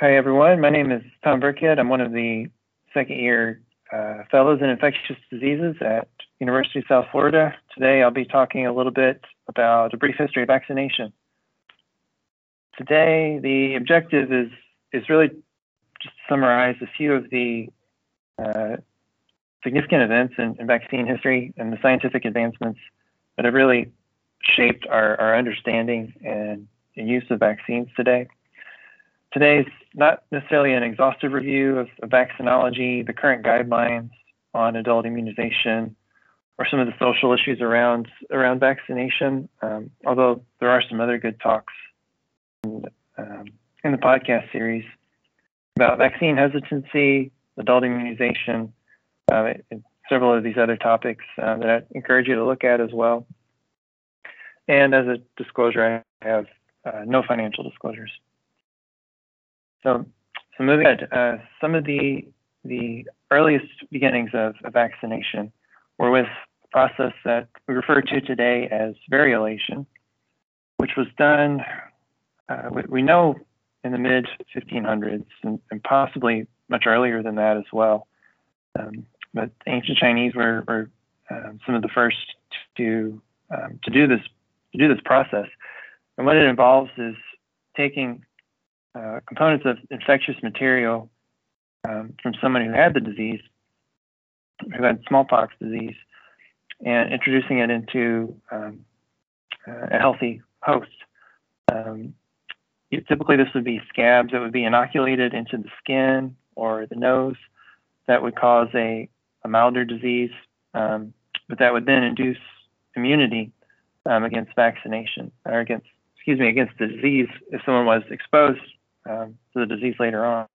Hi, everyone. My name is Tom Burkhead. I'm one of the second year uh, fellows in infectious diseases at University of South Florida. Today, I'll be talking a little bit about a brief history of vaccination. Today, the objective is, is really just to summarize a few of the uh, significant events in, in, vaccine history and the scientific advancements that have really shaped our, our understanding and, and use of vaccines today. Today is not necessarily an exhaustive review of, of vaccinology, the current guidelines on adult immunization, or some of the social issues around around vaccination. Um, although there are some other good talks in, um, in the podcast series about vaccine hesitancy, adult immunization, uh, and several of these other topics uh, that I encourage you to look at as well. And as a disclosure, I have uh, no financial disclosures. So, so moving on, uh, some of the the earliest beginnings of, of vaccination were with a process that we refer to today as variolation, which was done, uh, we, we, know, in the mid 1500s and, and, possibly much earlier than that as well. Um, but ancient Chinese were, were um, some of the first to um, to do this to do this process, and what it involves is taking uh, components of infectious material um, from someone who had the disease, who had smallpox disease, and introducing it into um, uh, a healthy host. Um, typically, this would be scabs that would be inoculated into the skin or the nose that would cause a, a milder disease, um, but that would then induce immunity um, against vaccination or against, excuse me, against the disease if someone was exposed um, to the disease later on.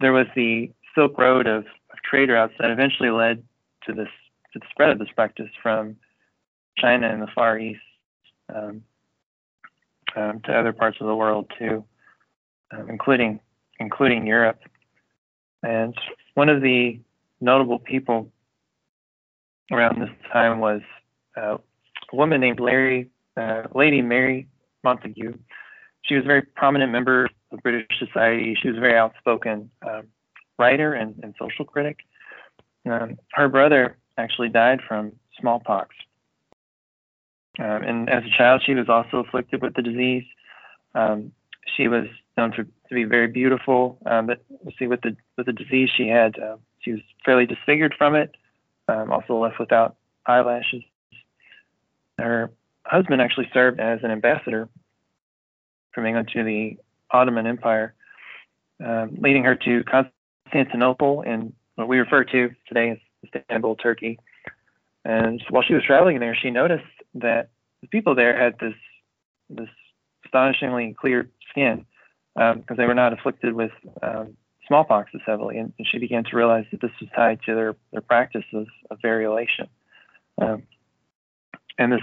There was the Silk Road of, of trade routes that eventually led to this to the spread of this practice from China and the Far East um, um, to other parts of the world too, um, including including Europe. And one of the notable people around this time was uh, a woman named Larry, uh, Lady Mary Montagu, she was a very prominent member of British society. She was a very outspoken um, writer and, and, social critic. Um, her brother actually died from smallpox. Um, and as a child, she was also afflicted with the disease. Um, she was known to, to be very beautiful, um, but see with the with the disease she had, uh, she was fairly disfigured from it. Also left without eyelashes. Her husband actually served as an ambassador from England to the Ottoman Empire, um, leading her to Constantinople in what we refer to today as Istanbul, Turkey. And while she was traveling there, she noticed that the people there had this this astonishingly clear skin because um, they were not afflicted with um, smallpox as heavily, and, and, she began to realize that this was tied to their their practice of, of variolation. Um, and this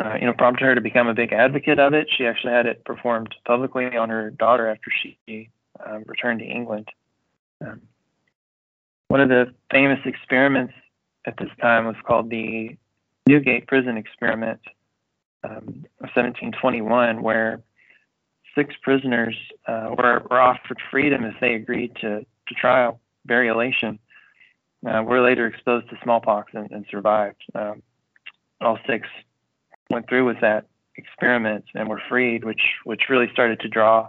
uh, you know, prompted her to become a big advocate of it. She actually had it performed publicly on her daughter after she um, returned to England. Um, one of the famous experiments at this time was called the Newgate Prison Experiment um, of 1721, where six prisoners uh, were, were, offered freedom if they agreed to, to trial variolation. Uh, were later exposed to smallpox and, and survived. Um, all six went through with that experiment and were freed, which which really started to draw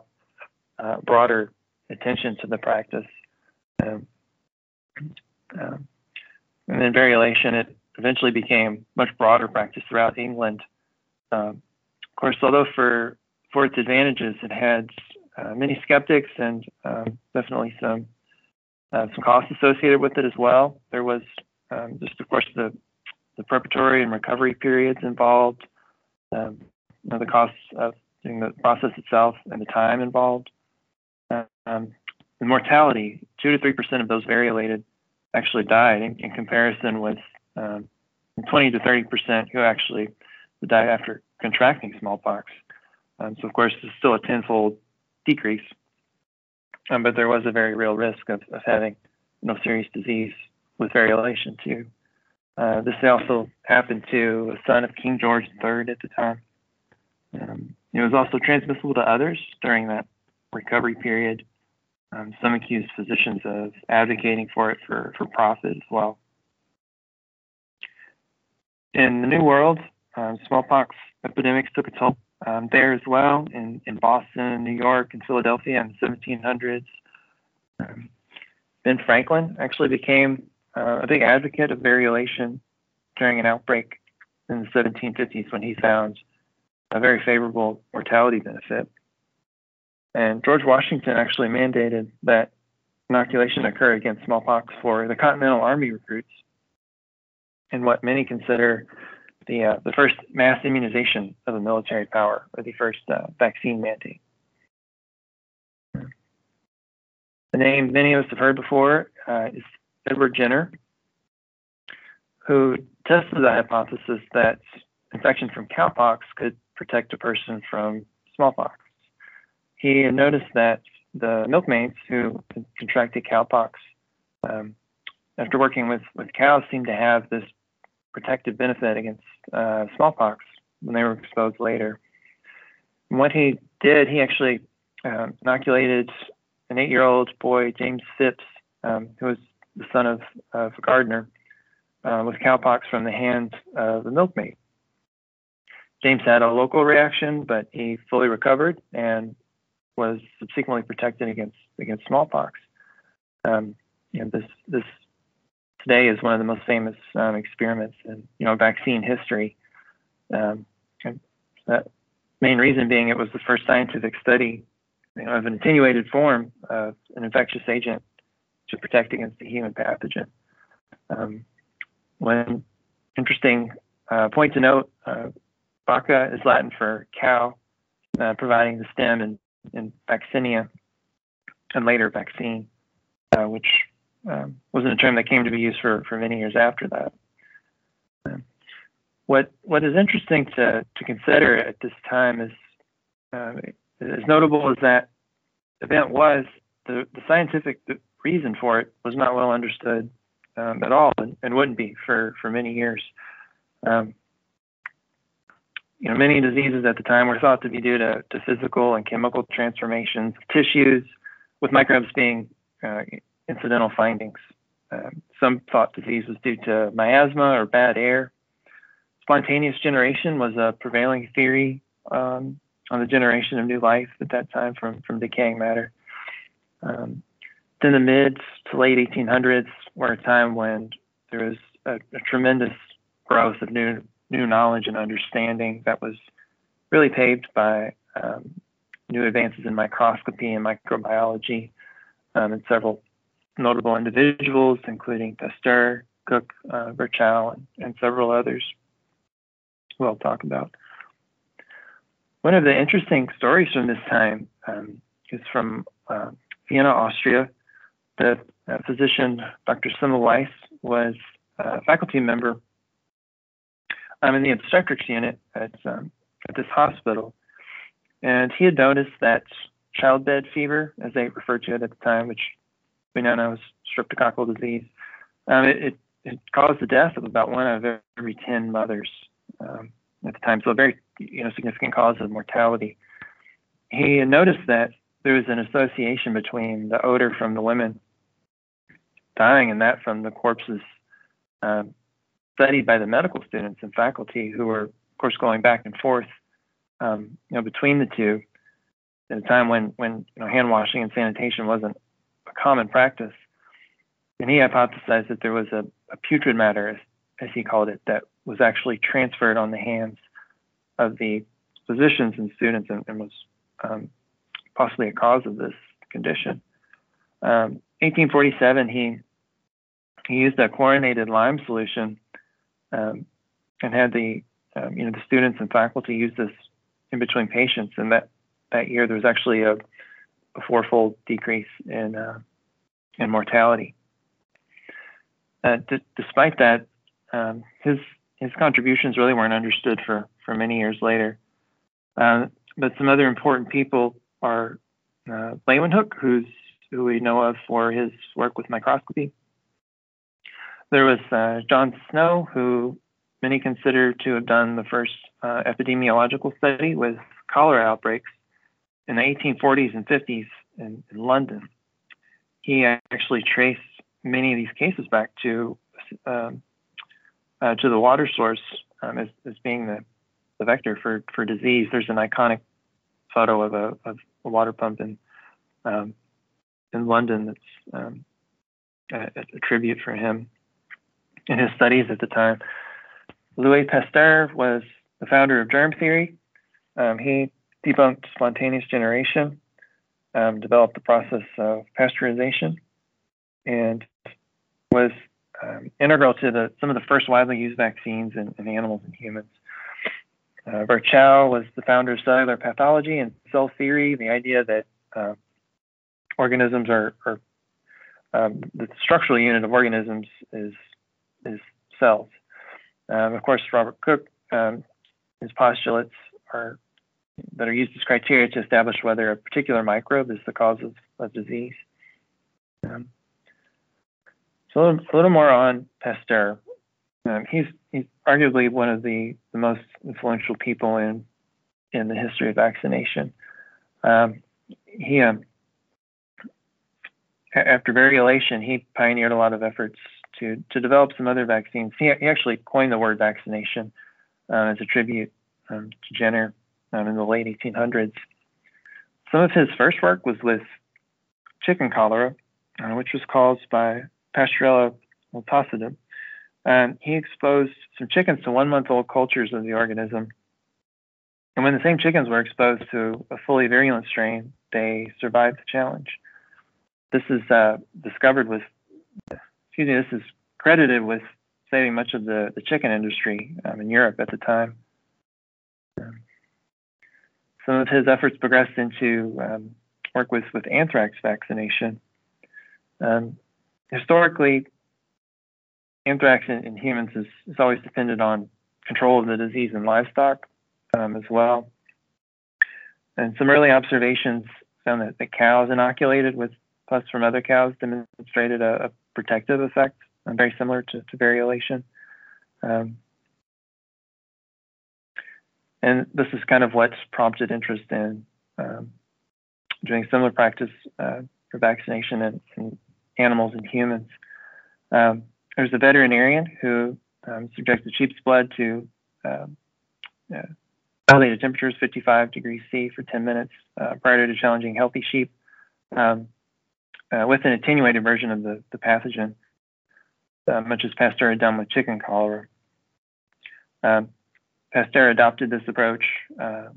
uh, broader attention to the practice. Um, um, and then variolation, it eventually became much broader practice throughout England. Um, of course, although for for its advantages, it had uh, many skeptics and um, definitely some uh, some costs associated with it as well. There was um, just, of course, the the preparatory and recovery periods involved, um, you know, the costs of doing the process itself and the time involved. Um, the mortality, two to three percent of those variolated actually died in, in comparison with um, 20 to 30 percent who actually died after contracting smallpox. Um, so of course, it's still a tenfold decrease, um, but there was a very real risk of, of having no serious disease with variolation too. Uh, this also happened to a son of King George III at the time. Um, it was also transmissible to others during that recovery period. Um, some accused physicians of advocating for it for, for profit as well. In the New World, um, smallpox epidemics took a toll um, there as well in, in Boston, New York, and Philadelphia in the 1700s. Um, ben Franklin actually became uh, a big advocate of variolation during an outbreak in the 1750s when he found a very favorable mortality benefit. And George Washington actually mandated that inoculation occur against smallpox for the Continental Army recruits in what many consider the uh, the first mass immunization of a military power, or the first uh, vaccine mandate. The name many of us have heard before uh, is Edward Jenner, who tested the hypothesis that infection from cowpox could protect a person from smallpox. He noticed that the milkmaids who contracted cowpox um, after working with, with cows seemed to have this protective benefit against uh, smallpox when they were exposed later. And what he did, he actually uh, inoculated an eight-year-old boy, James Phipps, um, who was the son of, of a gardener, uh, with cowpox from the hands of the milkmaid. James had a local reaction, but he fully recovered and was subsequently protected against against smallpox. Um, you know, this this today is one of the most famous um, experiments in you know vaccine history. Um, that main reason being it was the first scientific study you know, of an attenuated form of an infectious agent to protect against the human pathogen. Um, one interesting uh, point to note, uh, vacca is Latin for cow, uh, providing the stem in, in vaccinia and later vaccine, uh, which um, wasn't a term that came to be used for, for many years after that. Um, what what is interesting to, to consider at this time is uh, as notable as that event was, the, the scientific reason for it was not well understood um, at all and, and, wouldn't be for, for many years. Um, you know, many diseases at the time were thought to be due to, to physical and chemical transformations of tissues, with microbes being uh, incidental findings. Um, some thought disease was due to miasma or bad air. Spontaneous generation was a prevailing theory um, on the generation of new life at that time from, from decaying matter. Um, then the mid to late 1800s were a time when there was a, a tremendous growth of new new knowledge and understanding that was really paved by um, new advances in microscopy and microbiology um, and several notable individuals, including Pasteur, Koch, uh, Virchow, and, and, several others who I'll talk about. One of the interesting stories from this time um, is from uh, Vienna, Austria. The uh, physician, Dr. Semmelweis, was a faculty member um, in the obstetrics unit at, um, at this hospital. And he had noticed that childbed fever, as they referred to it at the time, which we now know as streptococcal disease. Um, it, it, it, caused the death of about one of every 10 mothers um, at the time, so a very you know, significant cause of mortality. He noticed that there was an association between the odor from the women dying and that from the corpses um, studied by the medical students and faculty who were, of course, going back and forth um, you know, between the two at a time when, when you know, hand washing and sanitation wasn't a common practice. And he hypothesized that there was a, a putrid matter, as, as, he called it, that was actually transferred on the hands of the physicians and students and, and was um, possibly a cause of this condition. Um, 1847, he he used a chlorinated lime solution um, and had the um, you know the students and faculty use this in between patients. And that that year there was actually a a fourfold decrease in uh, in mortality. Uh, d- despite that, um, his his contributions really weren't understood for for many years later. Uh, but some other important people are uh, Leeuwenhoek, who's who we know of for his work with microscopy. There was uh, John Snow, who many consider to have done the first uh, epidemiological study with cholera outbreaks in the 1840s and 50s in, in London, he actually traced many of these cases back to um, uh, to the water source um, as, as being the, the vector for, for disease. There's an iconic photo of a, of a water pump in um, in London that's um, a, a, tribute for him in his studies at the time. Louis Pasteur was the founder of germ theory. Um, he debunked spontaneous generation, um, developed the process of pasteurization, and was um, integral to the, some of the first widely used vaccines in, in animals and humans. Uh, Virchow was the founder of cellular pathology and cell theory, the idea that uh, organisms are, are um, the structural unit of organisms is, is cells. Um, of course, Robert Koch, um, his postulates are that are used as criteria to establish whether a particular microbe is the cause of, of disease. Um, so a little, a little, more on Pasteur. Um, he's he's arguably one of the, the most influential people in in the history of vaccination. Um, he after variolation, he pioneered a lot of efforts to to develop some other vaccines. He, he actually coined the word vaccination uh, as a tribute um, to Jenner um, in the late 1800s. Some of his first work was with chicken cholera, uh, which was caused by Pasteurella multocida. And he exposed some chickens to one month old cultures of the organism. And when the same chickens were exposed to a fully virulent strain, they survived the challenge. This is uh, discovered with, excuse me, this is credited with saving much of the, the chicken industry um, in Europe at the time. Some of his efforts progressed into um, work with, with anthrax vaccination. Um, historically, anthrax in, in humans is, is, always depended on control of the disease in livestock um, as well. And some early observations found that, that cows inoculated with pus from other cows demonstrated a, a protective effect, um, very similar to, to variolation. Um, and this is kind of what's prompted interest in um, doing similar practice uh, for vaccination in, in, animals and humans. Um, there's a veterinarian who um, subjected sheep's blood to um, uh, elevated temperatures, 55 degrees C, for 10 minutes uh, prior to challenging healthy sheep um, uh, with an attenuated version of the, the pathogen, uh, much as Pasteur had done with chicken cholera. Um, Pasteur adopted this approach uh,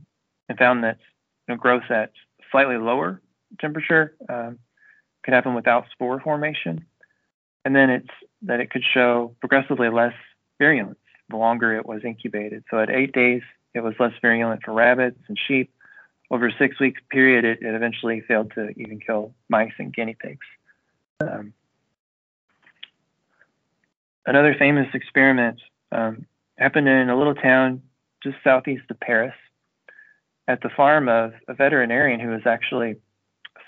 and found that you know, growth at slightly lower temperature um, could happen without spore formation. And then it's that it could show progressively less virulence the longer it was incubated. So at eight days, it was less virulent for rabbits and sheep. Over a six week period, it, it eventually failed to even kill mice and guinea pigs. Um, another famous experiment um, happened in a little town just southeast of Paris at the farm of a veterinarian who was actually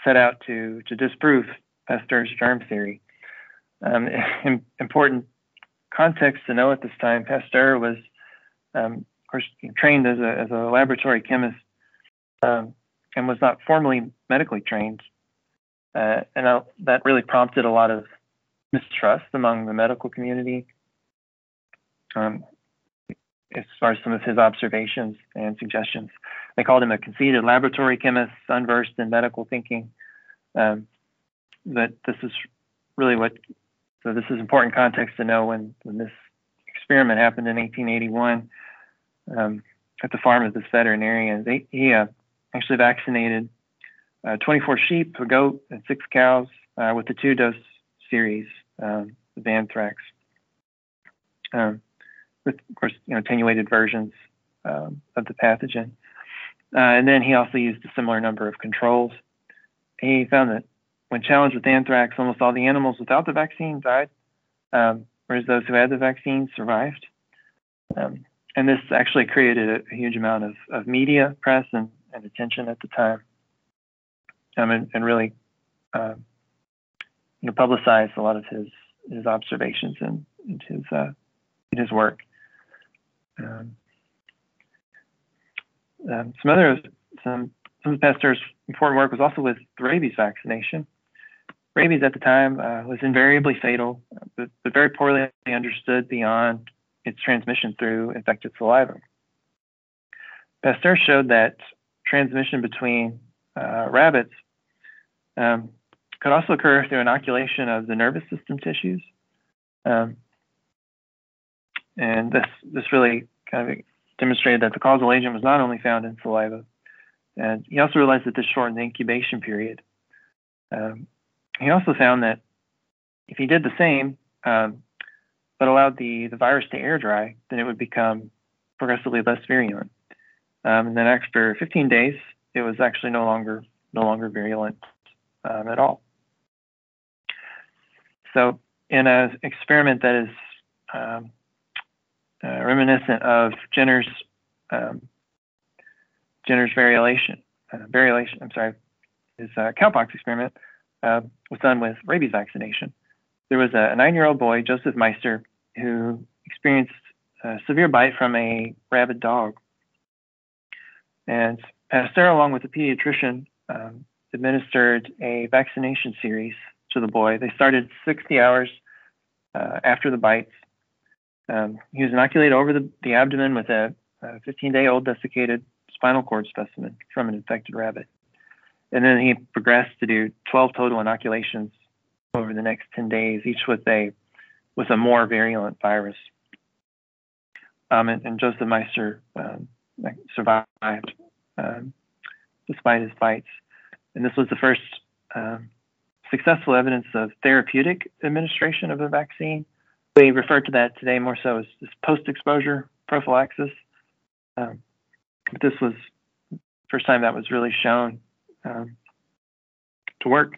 set out to, to disprove Pasteur's germ theory. Um, important context to know at this time, Pasteur was, um, of course, trained as a, as a laboratory chemist um, and was not formally medically trained. Uh, and uh, that really prompted a lot of mistrust among the medical community. Um, as far as some of his observations and suggestions. They called him a conceited laboratory chemist, unversed in medical thinking. Um, but this is really what, so this is important context to know when, when this experiment happened in 1881 um, at the farm of this veterinarian. They, he uh, actually vaccinated uh, 24 sheep, a goat, and six cows uh, with the two dose series um, of anthrax. Um, with, of course, you know, attenuated versions um, of the pathogen. Uh, and then he also used a similar number of controls. He found that when challenged with anthrax, almost all the animals without the vaccine died, um, whereas those who had the vaccine survived. Um, and this actually created a, a huge amount of, of media, press, and, and, attention at the time, um, and, and, really, uh, you know, publicized a lot of his his observations and, and his uh, his work. Um, um, some other some some of Pasteur's important work was also with the rabies vaccination. Rabies at the time uh, was invariably fatal, but, but, very poorly understood beyond its transmission through infected saliva. Pasteur showed that transmission between uh, rabbits um, could also occur through inoculation of the nervous system tissues. Um, and this, this really kind of demonstrated that the causal agent was not only found in saliva, and he also realized that this shortened the incubation period. Um, he also found that if he did the same, um, but allowed the, the virus to air dry, then it would become progressively less virulent. Um, and then after 15 days, it was actually no longer no longer virulent um, at all. So, in an experiment that is um, uh, reminiscent of Jenner's um, Jenner's variolation, uh, variolation. I'm sorry, his uh, cowpox experiment uh, was done with rabies vaccination. There was a, a nine-year-old boy, Joseph Meister, who experienced a severe bite from a rabid dog, and Pasteur, along with the pediatrician, um, administered a vaccination series to the boy. They started 60 hours uh, after the bites um, he was inoculated over the, the abdomen with a 15 day old desiccated spinal cord specimen from an infected rabbit. And then he progressed to do 12 total inoculations over the next 10 days, each with a with a more virulent virus. Um, and, and, Joseph Meister um, survived um, despite his bites. And this was the first um, successful evidence of therapeutic administration of a vaccine we refer to that today more so as, as post-exposure prophylaxis. Um, but this was first time that was really shown um, to work.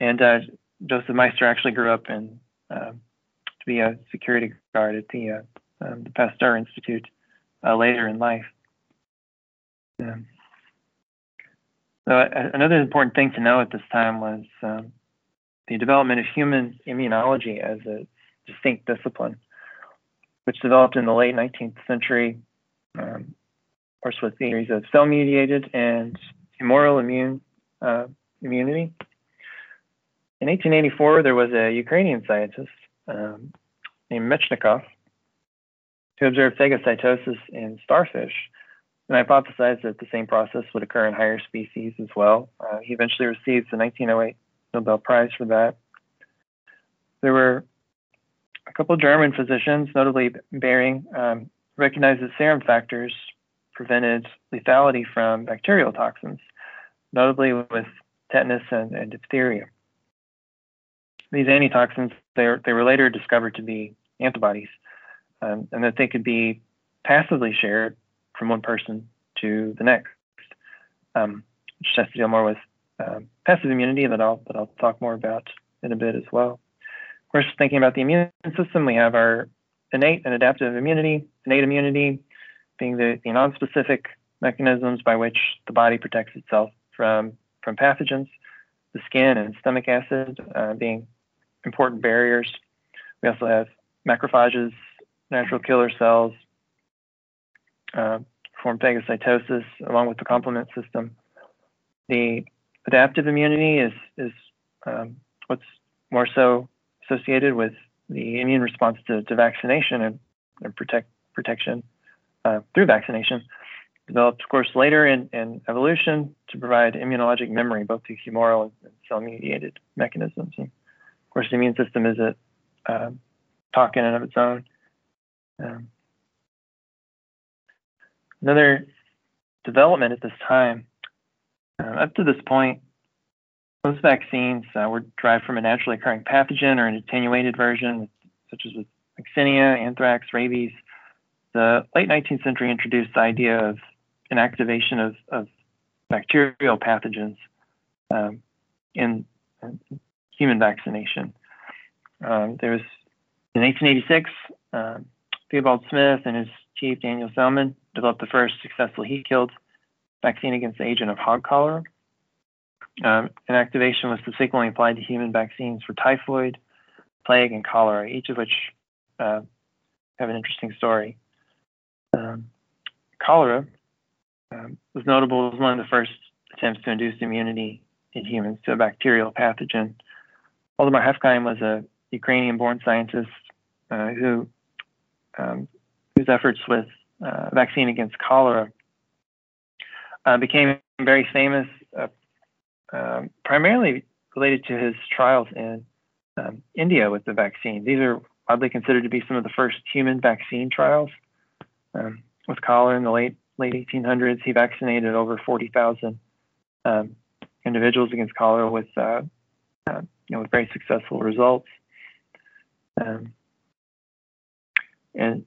And uh, Joseph Meister actually grew up in uh, to be a security guard at the, uh, um, the Pasteur Institute uh, later in life. Um, so another important thing to know at this time was um, the development of human immunology as a distinct discipline, which developed in the late 19th century, um, of course, with theories of cell mediated and humoral immune uh, immunity. In 1884, there was a Ukrainian scientist um, named Mechnikov who observe phagocytosis in starfish and hypothesized that the same process would occur in higher species as well. Uh, he eventually received the 1908 Nobel Prize for that. There were a couple German physicians, notably Behring, um, recognized that serum factors prevented lethality from bacterial toxins, notably with tetanus and, and diphtheria. These antitoxins, they, they were later discovered to be antibodies, um, and that they could be passively shared from one person to the next, um, which has to deal more with um, passive immunity that I'll, that I'll talk more about in a bit as well Of course, thinking about the immune system, we have our innate and adaptive immunity. Innate immunity being the, the non-specific mechanisms by which the body protects itself from, from pathogens. The skin and stomach acid uh, being important barriers. We also have macrophages, natural killer cells, uh, form phagocytosis, along with the complement system. The adaptive immunity is, is um, what's more so associated with the immune response to, to vaccination and, and protect, protection uh, through vaccination. Developed, of course, later in, in, evolution to provide immunologic memory, both through humoral and cell-mediated mechanisms. And of course, the immune system is a uh, talk in and of its own. Um, another development at this time, uh, up to this point, most vaccines uh, were derived from a naturally occurring pathogen or an attenuated version, such as with vaccinia, anthrax, rabies. The late 19th century introduced the idea of inactivation of, of bacterial pathogens um, in, in, human vaccination. Um, there was in 1886, uh, Theobald Smith and his chief Daniel Salmon developed the first successful heat-killed vaccine against the agent of hog cholera. Um, inactivation was subsequently applied to human vaccines for typhoid, plague, and cholera, each of which uh, have an interesting story. Um, cholera um, was notable as one of the first attempts to induce immunity in humans to a bacterial pathogen. Waldemar Haffkine was a Ukrainian-born scientist uh, who um, whose efforts with uh, vaccine against cholera uh, became very famous, uh, um, primarily related to his trials in um, India with the vaccine. These are widely considered to be some of the first human vaccine trials. Um, with cholera in the late late 1800s, he vaccinated over 40,000 um, individuals against cholera with uh, uh, you know with very successful results. Um, and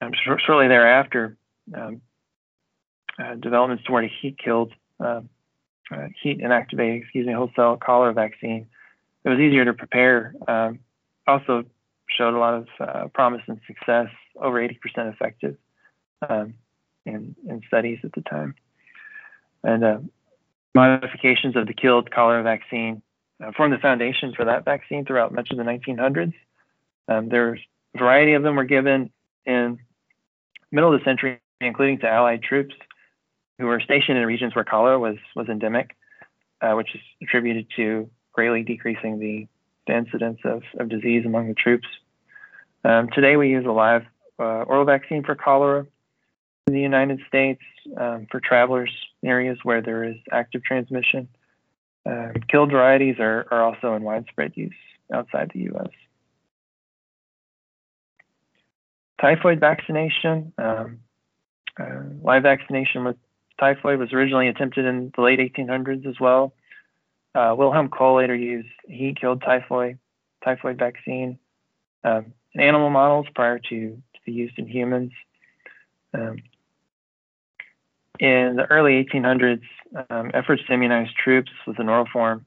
um, shortly thereafter, um, uh, developments toward a heat-killed, uh, uh, heat inactivated, excuse me, whole cell cholera vaccine. It was easier to prepare. Um, also showed a lot of uh, promise and success, over 80% effective um, in, in studies at the time. And uh, modifications of the killed cholera vaccine uh, formed the foundation for that vaccine throughout much of the 1900s. Um, there's variety of them were given in middle of the century, including to Allied troops who were stationed in regions where cholera was was endemic, uh, which is attributed to greatly decreasing the, the incidence of, of disease among the troops. Um, today, we use a live uh, oral vaccine for cholera in the United States um, for travelers in areas where there is active transmission. Um, killed varieties are, are also in widespread use outside the U.S. Typhoid vaccination, um, uh, live vaccination with typhoid was originally attempted in the late 1800s as well. Uh, Wilhelm Kolle later used heat-killed typhoid typhoid vaccine um, in animal models prior to, to be used in humans. Um, in the early 1800s, um, efforts to immunize troops with an oral form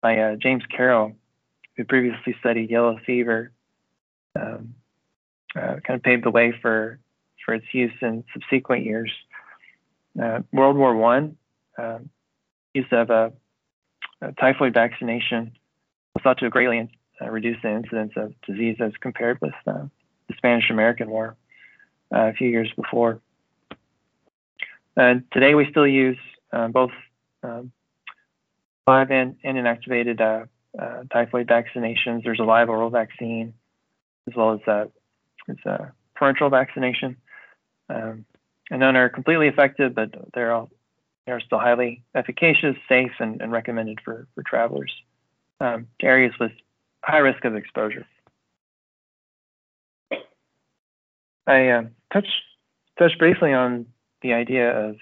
by uh, James Carroll, who previously studied yellow fever, um, uh, kind of paved the way for, for its use in subsequent years. Uh, World War One uh, used to have a, a, typhoid vaccination was thought to greatly uh, reduce the incidence of disease as compared with uh, the Spanish American War uh, a few years before. And today we still use uh, both um, live and, and inactivated typhoid vaccinations. There's a live oral vaccine as well as it's a parenteral vaccination. Um, and none are completely effective, but they're all they're still highly efficacious, safe, and, and recommended for, for travelers um, to areas with high risk of exposure. I uh, touched touched briefly on the idea of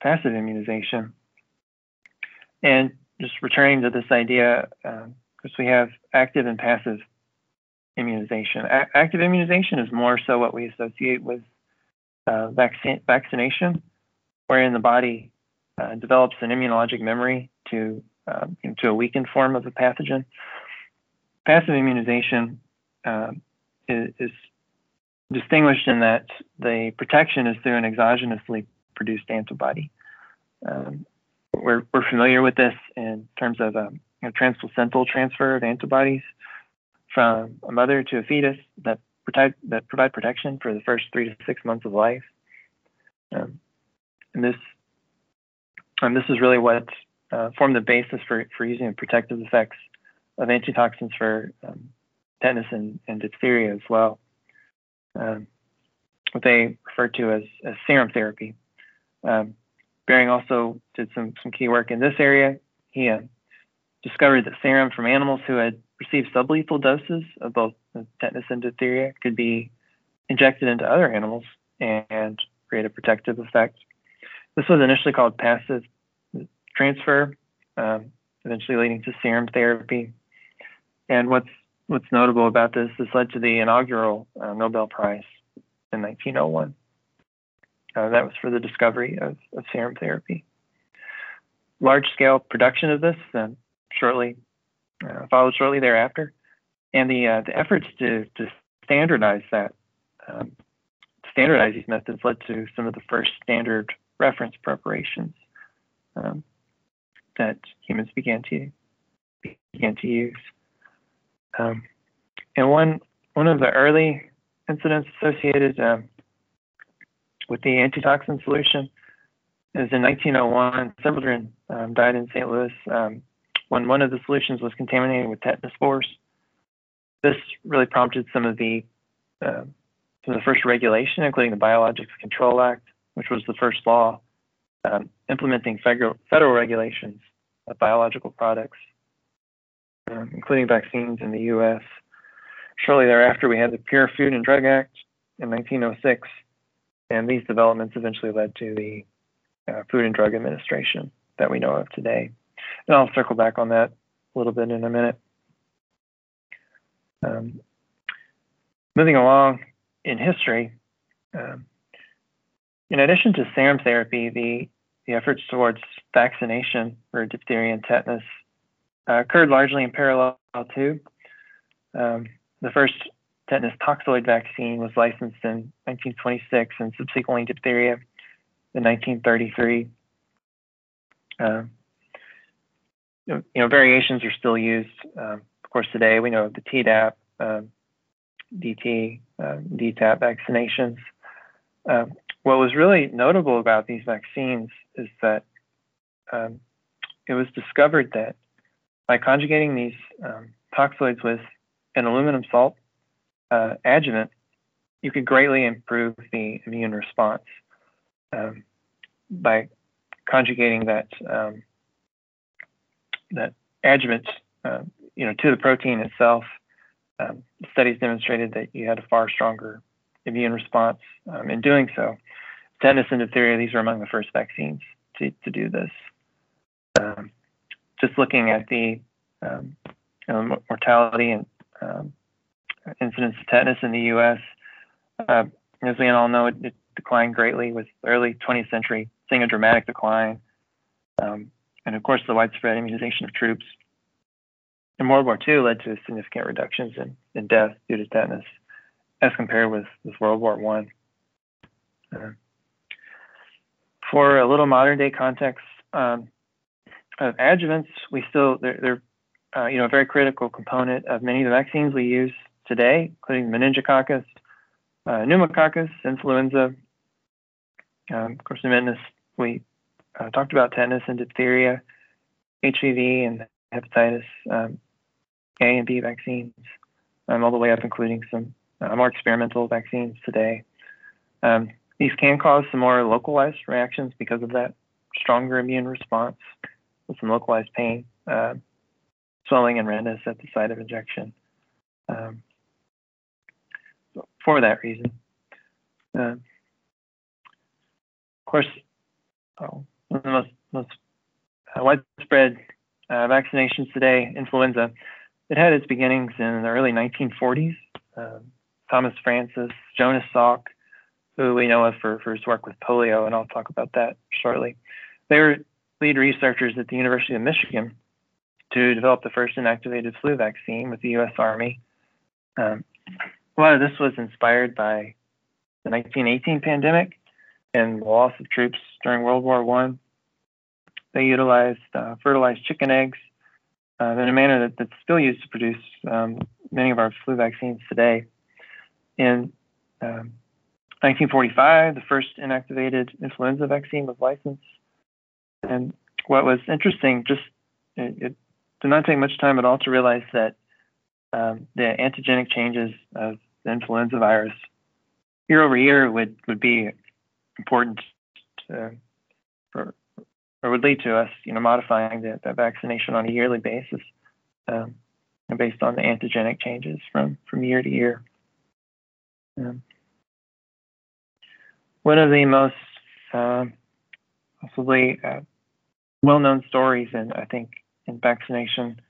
passive immunization, and just returning to this idea, because um, we have active and passive immunization. A active immunization is more so what we associate with uh, vaccine, vaccination, wherein the body uh, develops an immunologic memory to um, to a weakened form of the pathogen. Passive immunization uh, is, is, distinguished in that the protection is through an exogenously produced antibody. Um, we're, we're familiar with this in terms of um, a transplacental transfer of antibodies from a mother to a fetus that protect that provide protection for the first three to six months of life. Um, and this and this is really what uh, formed the basis for, for using the protective effects of antitoxins for um, tetanus and, and, diphtheria as well. Um, what they refer to as, as serum therapy. Um, Behring also did some, some key work in this area. He uh, discovered that serum from animals who had received sublethal doses of both tetanus and diphtheria could be injected into other animals and create a protective effect. This was initially called passive transfer, um, eventually leading to serum therapy. And what's what's notable about this, this led to the inaugural uh, Nobel Prize in 1901. Uh, that was for the discovery of, of serum therapy. Large-scale production of this uh, shortly uh, followed shortly thereafter, and the uh, the efforts to to standardize that um, standardize these methods led to some of the first standard reference preparations um, that humans began to began to use. Um, and one one of the early incidents associated um, with the antitoxin solution is in 1901. Several children um, died in St. Louis um, when one of the solutions was contaminated with tetanus spores. This really prompted some of the uh, some of the first regulation, including the Biologics Control Act, which was the first law um, implementing federal, federal regulations of biological products, um, including vaccines in the U.S. Shortly thereafter, we had the Pure Food and Drug Act in 1906, and these developments eventually led to the uh, Food and Drug Administration that we know of today. And I'll circle back on that a little bit in a minute. Um, moving along in history, um, in addition to serum therapy, the, the efforts towards vaccination for diphtheria and tetanus uh, occurred largely in parallel too. Um, the first tetanus toxoid vaccine was licensed in 1926 and subsequently diphtheria in 1933. Uh, you know, variations are still used. Um, of course, today we know the Tdap, um, DT, uh, DTaP vaccinations. Um, what was really notable about these vaccines is that um, it was discovered that by conjugating these um, toxoids with an aluminum salt uh, adjuvant, you could greatly improve the immune response um, by conjugating that um, that adjuvant, uh, you know, to the protein itself. Um, studies demonstrated that you had a far stronger immune response um, in doing so. Tetanus and diphtheria, these were among the first vaccines to, to do this. Um, just looking at the um, you know, mortality and um, incidence of tetanus in the U.S., uh, as we all know, it, it, declined greatly with early 20th century, seeing a dramatic decline. Um, and of course, the widespread immunization of troops in World War II led to significant reductions in, in death due to tetanus as compared with, with World War One. Uh, for a little modern day context um, of adjuvants, we still they're, they're uh, you know a very critical component of many of the vaccines we use today, including meningococcus, uh, pneumococcus, influenza. Um, of course, in we uh, talked about tetanus and diphtheria, HPV, and hepatitis um, A and B vaccines, um, all the way up, including some uh, more experimental vaccines today. Um, these can cause some more localized reactions because of that stronger immune response with some localized pain, uh, swelling, and redness at the site of injection. Um, for that reason. Uh, of course, oh, one of the most, most uh, widespread uh, vaccinations today, influenza, it had its beginnings in the early 1940s. Um, Thomas Francis, Jonas Salk, who we know of for, for his work with polio, and I'll talk about that shortly. They were lead researchers at the University of Michigan to develop the first inactivated flu vaccine with the U.S. Army. Um, a lot of this was inspired by the 1918 pandemic and the loss of troops during World War One. They utilized uh, fertilized chicken eggs uh, in a manner that, that's still used to produce um, many of our flu vaccines today. In um, 1945, the first inactivated influenza vaccine was licensed. And what was interesting, just it, it did not take much time at all to realize that um, the antigenic changes of the influenza virus year over year would, would be important to, for, or would lead to us, you know, modifying the, the vaccination on a yearly basis um, based on the antigenic changes from, from year to year. Um, one of the most uh, possibly uh, well-known stories, and I think in vaccination,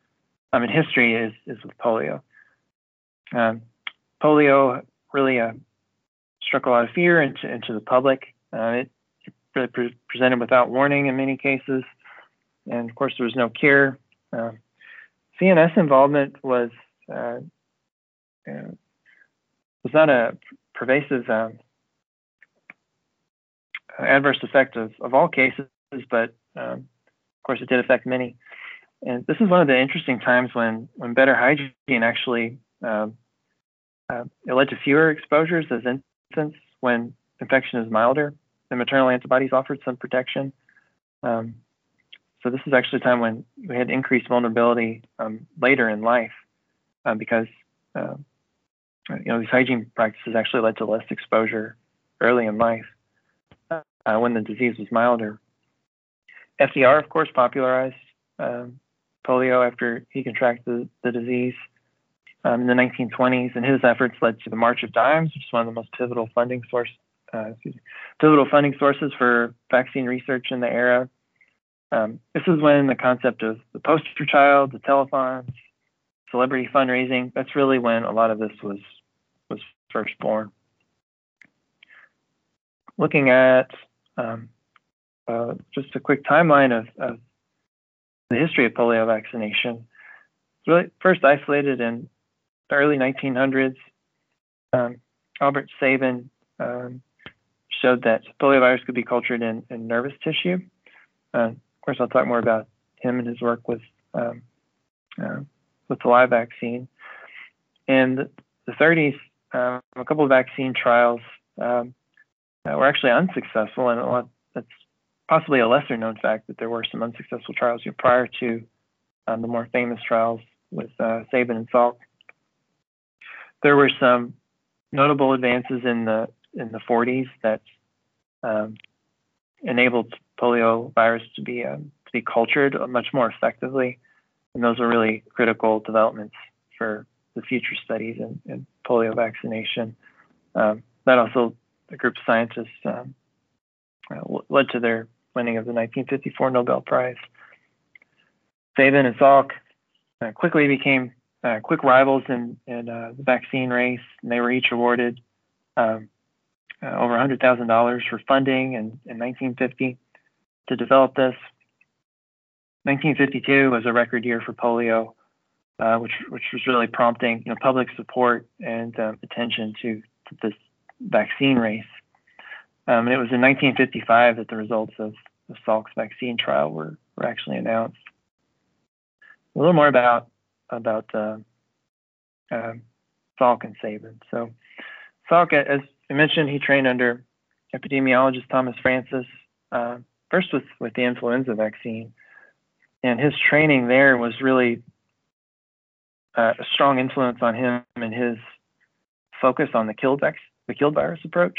um, in history, is is with polio. Um, polio really uh, struck a lot of fear into into the public. Uh, it, really pre- presented without warning in many cases, and of course, there was no cure. Um, CNS involvement was uh, uh, was not a pervasive um, adverse effect of, of all cases, but um, of course it did affect many. And this is one of the interesting times when, when better hygiene actually um, uh, it led to fewer exposures as infants when infection is milder. the maternal antibodies offered some protection. Um, so this is actually a time when we had increased vulnerability um, later in life uh, because uh, you know these hygiene practices actually led to less exposure early in life uh, when the disease was milder. FDR, of course, popularized um, polio after he contracted the, the disease um, in the 1920s, and his efforts led to the March of Dimes, which is one of the most pivotal funding source, uh, pivotal funding sources for vaccine research in the era. Um, this is when the concept of the poster child, the telethons, celebrity fundraising, that's really when a lot of this was was first born. Looking at um, uh, just a quick timeline of, of, the history of polio vaccination. it's Really first isolated in the early 1900s. Um, Albert Sabin um, showed that poliovirus could be cultured in, in nervous tissue. Uh, of course, I'll talk more about him and his work with um, uh, with the live vaccine. In the, the 30s, um, a couple of vaccine trials um, were actually unsuccessful, and lot, that's possibly a lesser known fact that there were some unsuccessful trials prior to um, the more famous trials with uh, Sabin and Salk. There were some notable advances in the in the 40s that um, enabled polio virus to be um, to be cultured much more effectively, and those were really critical developments for the future studies in, in polio vaccination. Um, that also, the group of scientists um, uh, led to their winning of the 1954 Nobel Prize. Sabin and Salk uh, quickly became uh, quick rivals in, in uh, the vaccine race, and they were each awarded um, uh, over $100,000 for funding in, in 1950 to develop this. 1952 was a record year for polio, uh, which which was really prompting you know public support and um, attention to, to, this vaccine race. Um, and it was in 1955 that the results of the Salk's vaccine trial were, were actually announced. A little more about about uh, uh, and Sabin. So Salk, as I mentioned, he trained under epidemiologist Thomas Francis, uh, first with, with the influenza vaccine. And his training there was really uh, a strong influence on him and his focus on the killed, the killed virus approach.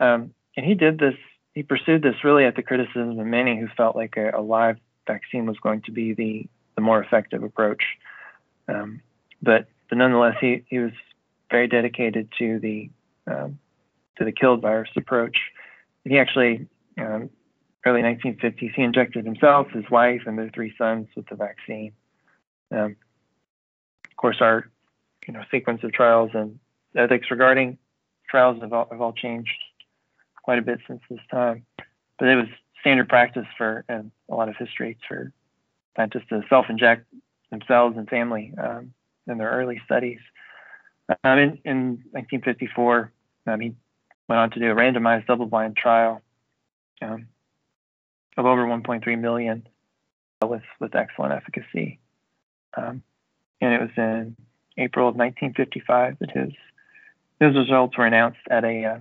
Um, and he did this, he pursued this really at the criticism of many who felt like a, a live vaccine was going to be the, the more effective approach. Um, but, but nonetheless, he, he was very dedicated to the um, to the killed virus approach. He actually, um, early 1950s, he injected himself, his wife, and their three sons with the vaccine. Um, of course, our you know sequence of trials and ethics regarding trials have all, have all changed quite a bit since this time. But it was standard practice for and a lot of history for scientists to self-inject themselves and family um, in their early studies. Um, in, in 1954, um, he went on to do a randomized double-blind trial um, of over 1.3 million with with excellent efficacy. Um, and it was in April of 1955 that his his results were announced at a uh,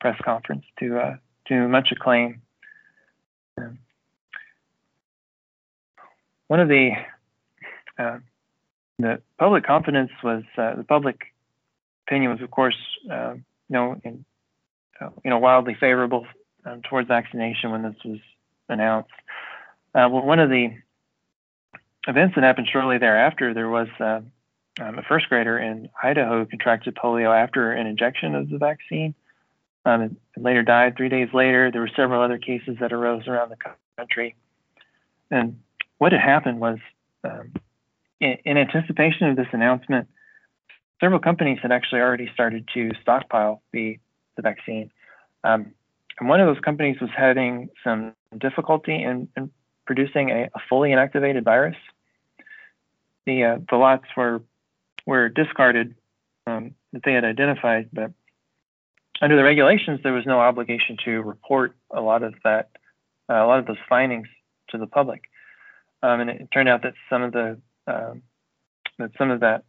press conference to uh, to much acclaim. Um, one of the uh, the public confidence was uh, the public opinion was, of course, uh, you know, in, uh, you know, wildly favorable um, towards vaccination when this was announced. Well, one of the events that happened shortly thereafter, there was um, a first grader in Idaho who contracted polio after an injection of the vaccine. Um, and later died three days later. There were several other cases that arose around the country. And what had happened was, um, in, anticipation of this announcement, several companies had actually already started to stockpile the, the vaccine. Um, and one of those companies was having some difficulty in, in producing a, a, fully inactivated virus. The, uh, the lots were, were discarded um, that they had identified, but under the regulations, there was no obligation to report a lot of that, uh, a lot of those findings to the public. Um, and it turned out that some of the um, that some of that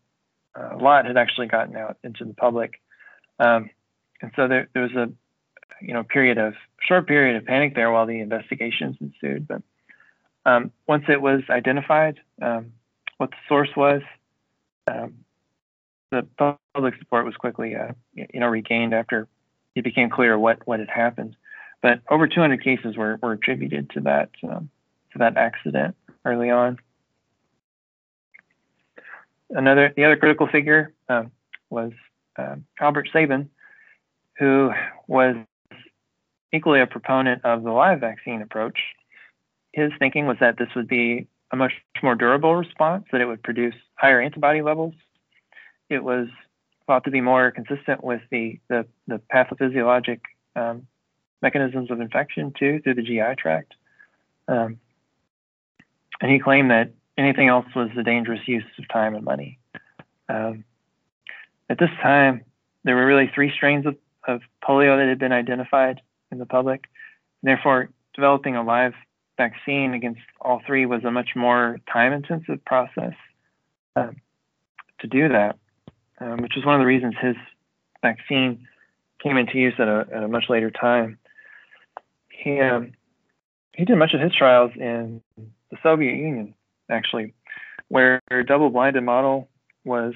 uh, lot had actually gotten out into the public. Um, and so there, there was a, you know, period of short period of panic there while the investigations ensued. But um, once it was identified um, what the source was, um, the public support was quickly, uh, you know, regained after it became clear what what had happened. But over 200 cases were, were attributed to that um, to that accident early on. Another the other critical figure uh, was uh, Albert Sabin, who was equally a proponent of the live vaccine approach. His thinking was that this would be a much more durable response, that it would produce higher antibody levels. It was thought to be more consistent with the, the, the pathophysiologic um, mechanisms of infection too through the GI tract. Um, and he claimed that anything else was a dangerous use of time and money. Um, at this time, there were really three strains of, of polio that had been identified in the public. Therefore, developing a live vaccine against all three was a much more time intensive process uh, to do that, um, which is one of the reasons his vaccine came into use at a, at a much later time. He, um, he did much of his trials in the Soviet Union, actually, where double blinded model was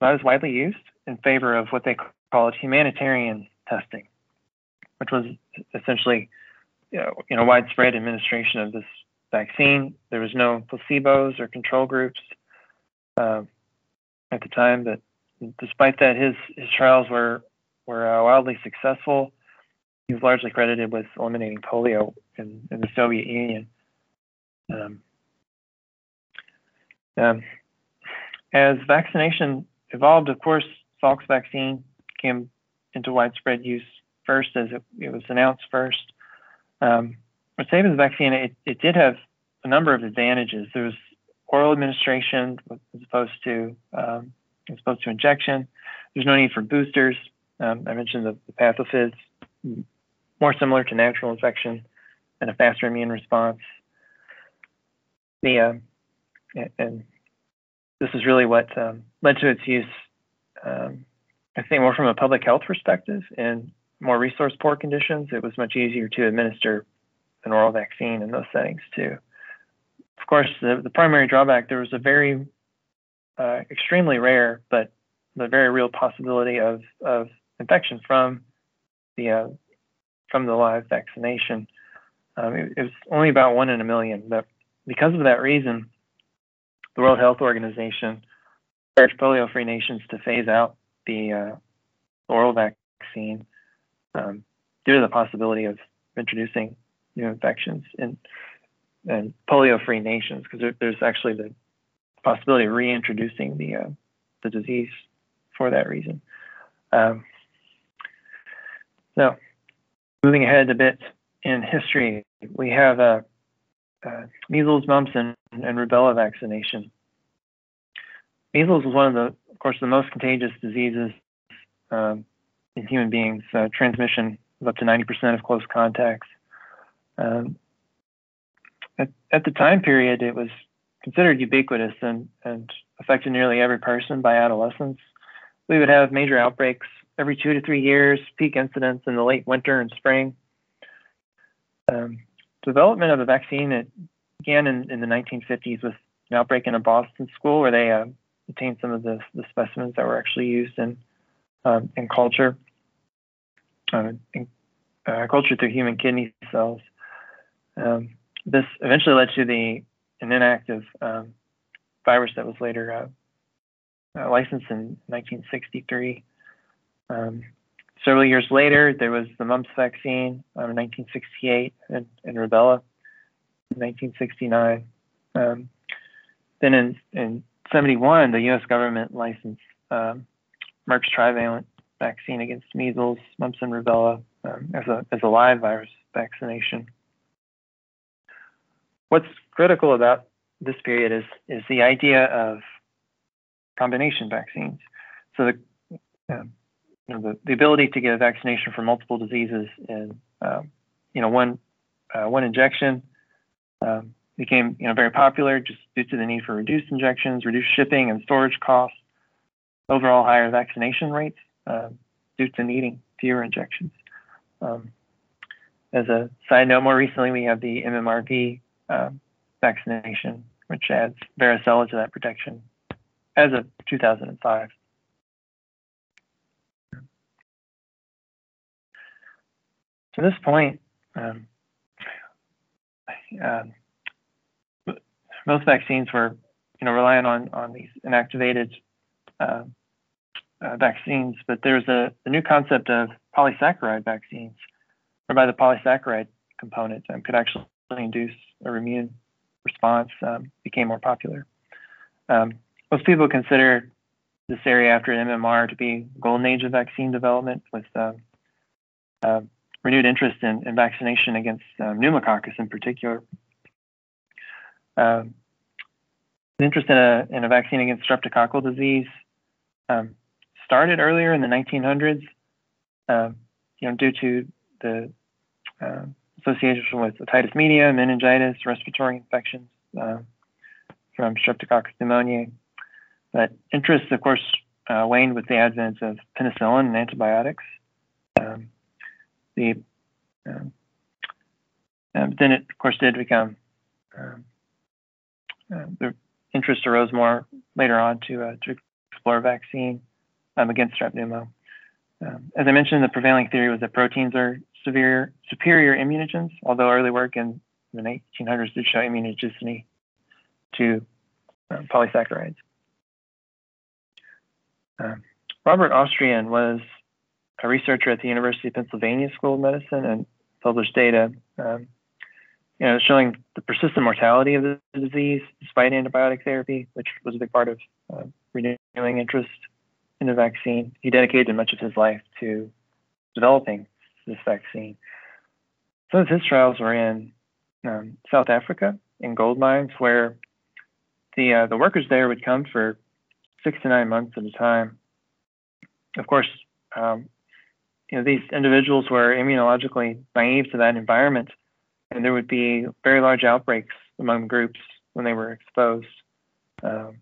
not as widely used in favor of what they called humanitarian testing which was essentially you know, widespread administration of this vaccine. There was no placebos or control groups uh, at the time, but despite that, his his trials were were uh, wildly successful. He was largely credited with eliminating polio in, in the Soviet Union. Um, um, as vaccination evolved, of course, Salk's vaccine came into widespread use first as it, it was announced first. Um, with Sabin's vaccine, it, it did have a number of advantages. There was oral administration as opposed to um, as opposed to injection. There's no need for boosters. Um, I mentioned the, the pathophys, more similar to natural infection and a faster immune response. The uh, and this is really what um, led to its use. Um, I think more from a public health perspective and more resource poor conditions, it was much easier to administer an oral vaccine in those settings too. Of course, the, the primary drawback there was a very uh, extremely rare but the very real possibility of, of infection from the uh, from the live vaccination. Um, it, it, was only about one in a million, but because of that reason, the World Health Organization urged polio-free nations to phase out the uh, oral vaccine um, due to the possibility of introducing new infections in and polio-free nations, because there, there's actually the possibility of reintroducing the uh, the disease for that reason. Um, so, moving ahead a bit in history, we have uh, uh, measles, mumps, and, and rubella vaccination. Measles was one of the, of course, the most contagious diseases um, in human beings, uh, transmission of up to 90% of close contacts. Um, at, at, the time period, it was considered ubiquitous and, and affected nearly every person by adolescence. We would have major outbreaks every two to three years, peak incidence in the late winter and spring. Um, development of a vaccine it began in, in, the 1950s with an outbreak in a Boston school where they uh, obtained some of the, the, specimens that were actually used in, um, in culture uh, in, uh, culture through human kidney cells. Um, this eventually led to the an inactive um, virus that was later uh, uh licensed in 1963. Um, several years later, there was the mumps vaccine um, in 1968 and, and rubella in 1969. Um, then in, in 71, the U.S. government licensed um, Merck's trivalent vaccine against measles, mumps, and rubella um, as, a, as a live virus vaccination. What's critical about this period is, is the idea of combination vaccines. So the, um, you know, the, the ability to get a vaccination for multiple diseases in um, you know one uh, one injection um, became you know very popular just due to the need for reduced injections, reduced shipping and storage costs, overall higher vaccination rates uh, due to needing fewer injections. Um, as a side note, more recently we have the MMRV um, vaccination, which adds varicella to that protection as of 2005. To this point, um, uh, most vaccines were, you know, relying on on these inactivated uh, uh, vaccines, but there's a, a, new concept of polysaccharide vaccines, whereby the polysaccharide component um, could actually induce a immune response, um, became more popular. Um, most people consider this area after MMR to be golden age of vaccine development with uh, uh, renewed interest in, in vaccination against um, pneumococcus in particular. Um, interest in a, in a vaccine against streptococcal disease um, started earlier in the 1900s, um, you know, due to the uh, association with otitis media, meningitis, respiratory infections uh, from streptococcus pneumoniae. But interest, of course, uh, waned with the advent of penicillin and antibiotics. Um, the um, um, then it of course did become um, uh, the interest arose more later on to uh, to explore vaccine um, against strep pneumo. Um, as I mentioned, the prevailing theory was that proteins are severe, superior immunogens, although early work in the 1800s did show immunogenicity to polysaccharides. Robert Austrian was a researcher at the University of Pennsylvania School of Medicine and published data um, you know, showing the persistent mortality of the disease despite antibiotic therapy, which was a big part of uh, renewing interest in the vaccine. He dedicated much of his life to developing this vaccine. Some of his trials were in um, South Africa in gold mines, where the uh, the workers there would come for six to nine months at a time. Of course, um, you know, these individuals were immunologically naive to that environment, and there would be very large outbreaks among groups when they were exposed. Um,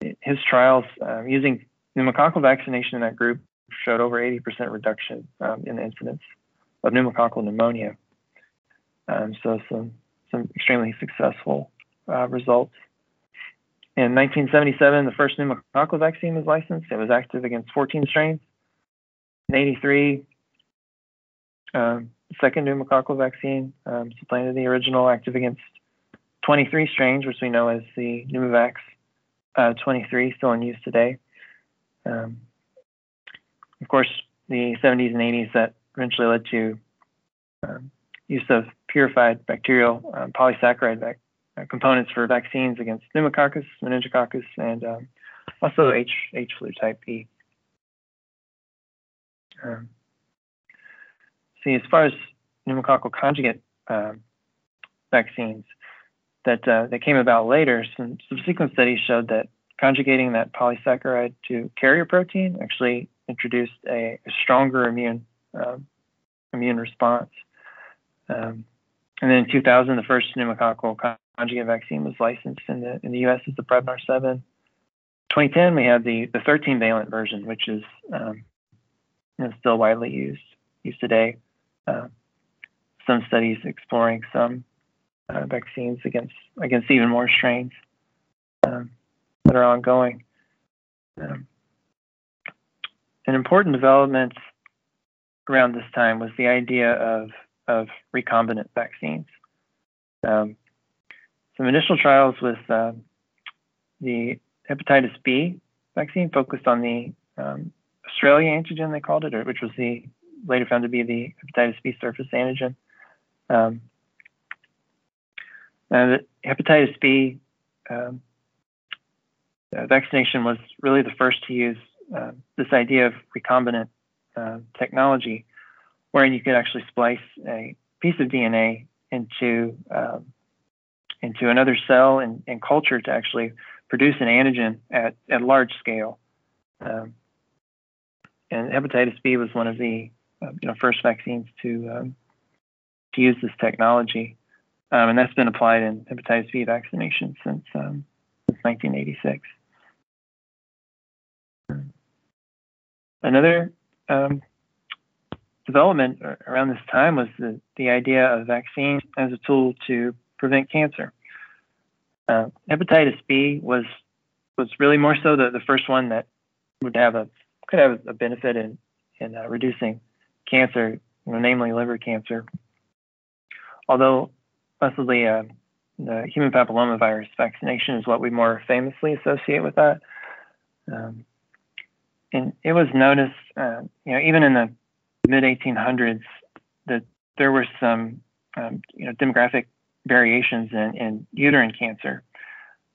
his trials uh, using pneumococcal vaccination in that group showed over 80% reduction um, in the incidence of pneumococcal pneumonia. Um, so some some extremely successful uh, results. In 1977, the first pneumococcal vaccine was licensed. It was active against 14 strains. In 83, um, second pneumococcal vaccine um, supplanted the original active against 23 strains, which we know as the Pneumovax uh, 23, still in use today. Um, of course, the 70s and 80s that eventually led to um, use of purified bacterial um, polysaccharide vac- uh, components for vaccines against pneumococcus, meningococcus, and um, also H, H flu type B. Um, see, as far as pneumococcal conjugate um, vaccines that uh, that came about later, some subsequent studies showed that conjugating that polysaccharide to carrier protein actually introduced a, a stronger immune um, immune response. Um, and then in 2000, the first pneumococcal conjugate vaccine was licensed in the in the U.S. as the Prevnar 7. 2010, we had the the 13 valent version, which is um, and still widely used used today. Uh, some studies exploring some uh, vaccines against against even more strains um, that are ongoing. Um, an important development around this time was the idea of of recombinant vaccines. Um, some initial trials with uh, the hepatitis B vaccine focused on the um, Australia antigen, they called it, or, which was the later found to be the hepatitis B surface antigen. Um, and hepatitis B um, uh, vaccination was really the first to use uh, this idea of recombinant uh, technology, wherein you could actually splice a piece of DNA into um, into another cell and, and, culture to actually produce an antigen at, at large scale. Um, and hepatitis B was one of the uh, you know first vaccines to um, to use this technology, um, and that's been applied in hepatitis B vaccination since um, since 1986. Another um, development around this time was the, the idea of vaccine as a tool to prevent cancer. Uh, hepatitis B was was really more so the, the first one that would have a could have a benefit in in uh, reducing cancer, you know, namely liver cancer. Although possibly uh, the human papillomavirus vaccination is what we more famously associate with that. Um, and it was noticed, uh, you know, even in the mid 1800s, that there were some, um, you know, demographic variations in, in uterine cancer.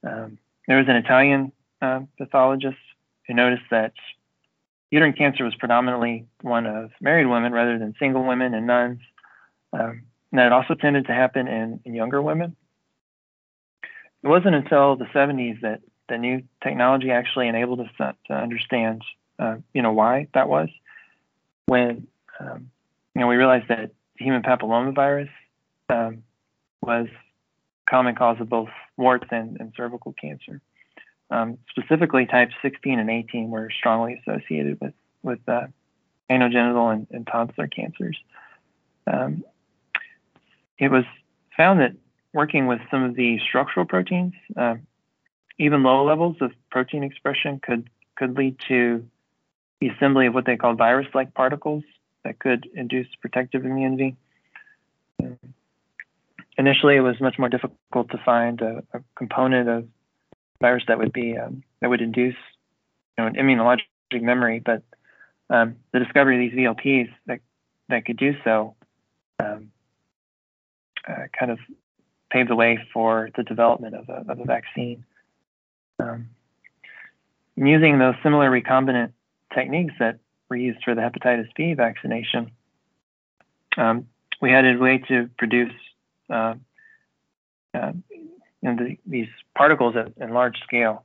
Um, there was an Italian uh, pathologist who noticed that uterine cancer was predominantly one of married women rather than single women and nuns. Um, and that also tended to happen in, in younger women. It wasn't until the 70s that the new technology actually enabled us to, to understand, uh, you know, why that was. When um, you know we realized that human papillomavirus um, was common cause of both warts and, and cervical cancer. Um, specifically, types 16 and 18 were strongly associated with with uh, anogenital and, and tonsillar cancers. Um, it was found that working with some of the structural proteins, uh, even low levels of protein expression could could lead to the assembly of what they call virus-like particles that could induce protective immunity. Um, initially, it was much more difficult to find a, a component of virus that would be um, that would induce you know, an immunologic memory, but um, the discovery of these VLPs that that could do so um, uh, kind of paved the way for the development of a, of a vaccine. Um, using those similar recombinant techniques that were used for the hepatitis B vaccination, um, we had a way to produce uh, uh, the, these particles at, at large scale.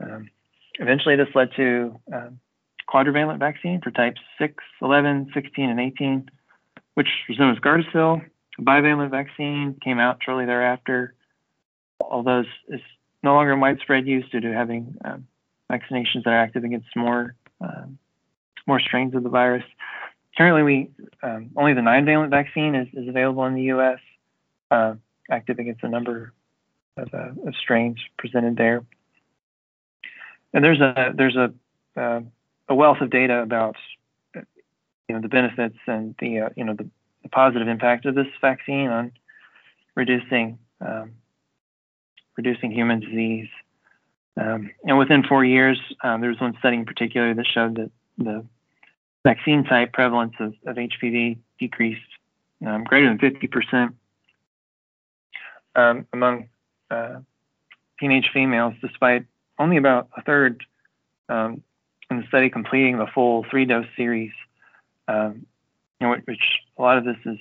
Um, eventually, this led to uh, quadrivalent vaccine for types 6, 11, 16, and 18, which was known as Gardasil. A bivalent vaccine came out shortly thereafter, although it's no longer in widespread use due to having um, vaccinations that are active against more um, more strains of the virus. Currently, we um, only the nine-valent vaccine is, is available in the U.S., uh, active against a number of, uh, of, strains presented there. And there's a there's a uh, a wealth of data about you know the benefits and the uh, you know the the positive impact of this vaccine on reducing um, reducing human disease. Um, and within four years, um, there was one study in particular that showed that the vaccine type prevalence of, of HPV decreased um, greater than 50% um, among uh, teenage females, despite only about a third um, in the study completing the full three dose series um, you know, which a lot of this is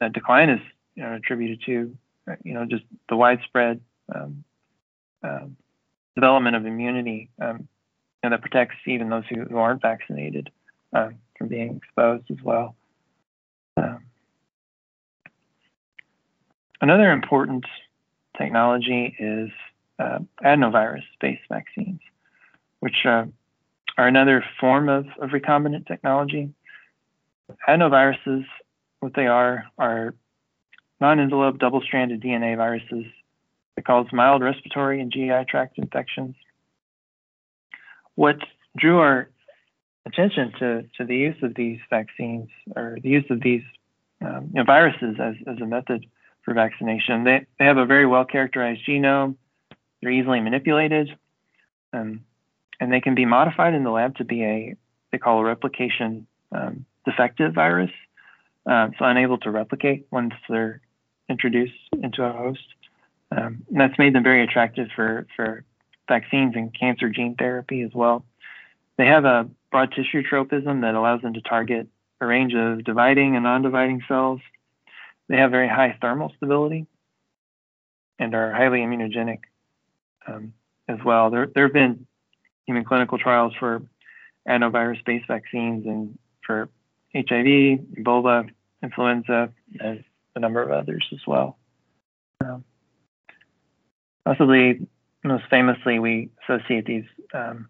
that decline is you know, attributed to, you know, just the widespread um, um, development of immunity um, you know, that protects even those who, who aren't vaccinated uh, from being exposed as well. Um, another important technology is uh, adenovirus-based vaccines, which uh, are another form of, of recombinant technology adenoviruses, what they are, are non-enveloped double-stranded DNA viruses that cause mild respiratory and GI tract infections. What drew our attention to, to the use of these vaccines or the use of these um, you know, viruses as, as a method for vaccination, they, they have a very well characterized genome, they're easily manipulated, um, and they can be modified in the lab to be a, they call a replication um, defective virus, um, so unable to replicate once they're introduced into a host. Um, and that's made them very attractive for, for vaccines and cancer gene therapy as well. They have a broad tissue tropism that allows them to target a range of dividing and non-dividing cells. They have very high thermal stability and are highly immunogenic um, as well. There, there have been human clinical trials for adenovirus-based vaccines and for HIV, Ebola, influenza, and a number of others as well. Um, possibly most famously, we associate these um,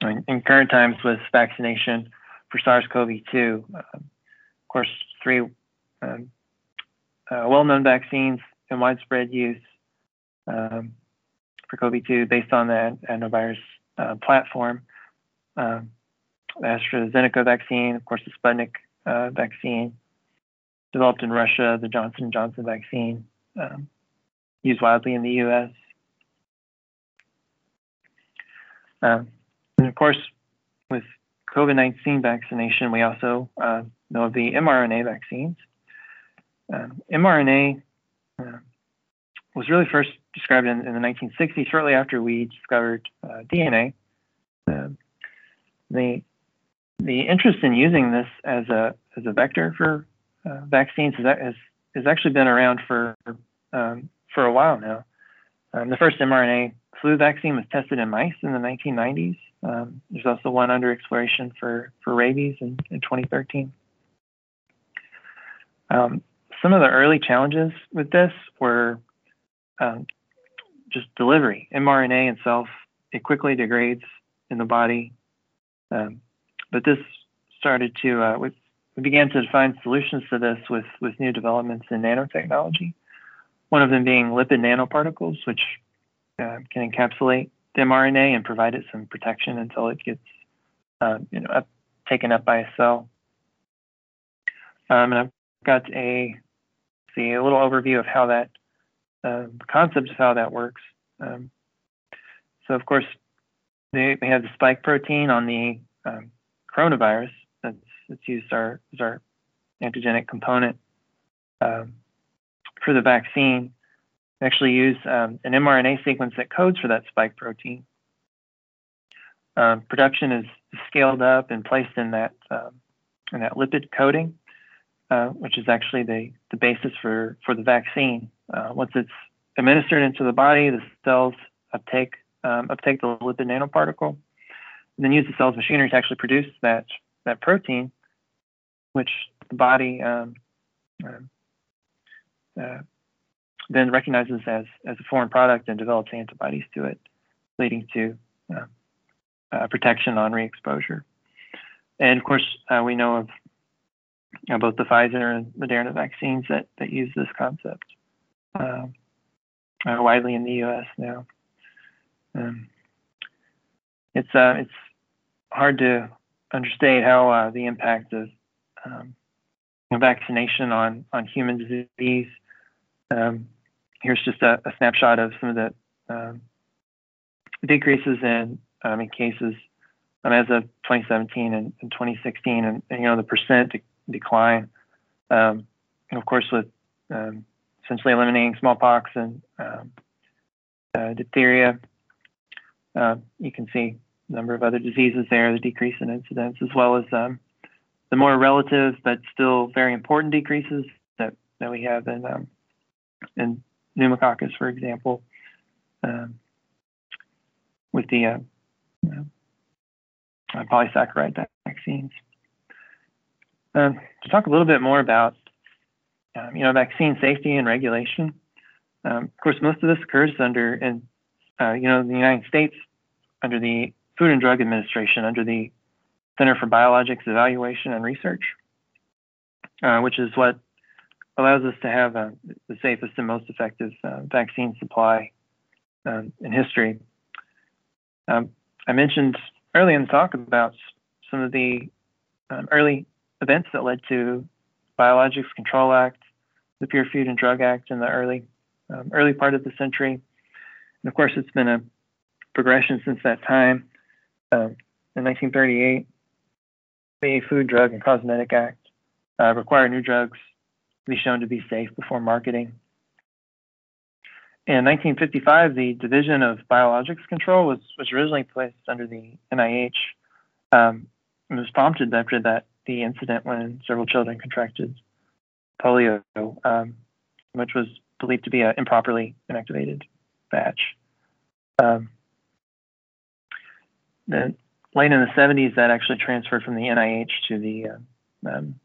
in, in, current times with vaccination for SARS-CoV-2. Um, of course, three um, uh, well-known vaccines in widespread use um, for COVID-2 based on the adenovirus uh, platform. Um, the AstraZeneca vaccine, of course, the Sputnik uh, vaccine, developed in Russia, the Johnson & Johnson vaccine, um, used widely in the U.S. Um, and of course, with COVID-19 vaccination, we also uh, know of the mRNA vaccines. Um, mRNA uh, was really first described in, in, the 1960s, shortly after we discovered uh, DNA. Um, the the interest in using this as a as a vector for uh, vaccines has, has has actually been around for um, for a while now. Um, the first mRNA flu vaccine was tested in mice in the 1990s. Um, there's also one under exploration for for rabies in, in 2013. Um, some of the early challenges with this were um, just delivery. mRNA itself it quickly degrades in the body, um, but this started to uh, with, we began to find solutions to this with with new developments in nanotechnology. One of them being lipid nanoparticles, which uh, can encapsulate the mRNA and provide it some protection until it gets uh, you know up, taken up by a cell. Um, and I've got a see a little overview of how that uh, concept of how that works. Um, so of course, they, have the spike protein on the um, coronavirus that's, that's used our, as our antigenic component um, for the vaccine. We actually use um, an mRNA sequence that codes for that spike protein. Um, production is scaled up and placed in that um, in that lipid coating, uh, which is actually the, the basis for, for the vaccine. Uh, once it's administered into the body, the cells uptake um, uptake the lipid nanoparticle, and then use the cell's machinery to actually produce that that protein, which the body um, uh, uh, then recognizes as as a foreign product and develops antibodies to it, leading to uh, uh, protection on re-exposure. And of course, we know of both the Pfizer and Moderna vaccines that that use this concept um, widely in the U.S. now. Um, it's uh, it's hard to understate how uh, the impact of um, vaccination on on human disease. Um, here's just a, a, snapshot of some of the um, decreases in, in cases um, as of 2017 and, and 2016, and, and, you know the percent decline. and of course, with essentially eliminating smallpox and uh, diphtheria, uh, you can see a number of other diseases there, the decrease in incidence, as well as um, the more relative but still very important decreases that, that we have in, um, in pneumococcus, for example, um, with the uh, uh, polysaccharide vaccines. Um, to talk a little bit more about, um, you know, vaccine safety and regulation. Um, of course, most of this occurs under, in, uh, you know, the United States under the Food and Drug Administration, under the Center for Biologics Evaluation and Research, uh, which is what allows us to have uh, the safest and most effective uh, vaccine supply um, in history. Um, I mentioned early in the talk about some of the um, early events that led to Biologics Control Act, the Pure Food and Drug Act in the early um, early part of the century. And of course, it's been a progression since that time. Uh, in 1938, the Food, Drug, and Cosmetic Act uh, required new drugs to be shown to be safe before marketing. In 1955, the Division of Biologics Control was, was originally placed under the NIH. Um, it was prompted after that the incident when several children contracted polio, um, which was believed to be an improperly inactivated batch. Um, the, late in the 70s, that actually transferred from the NIH to the uh, um,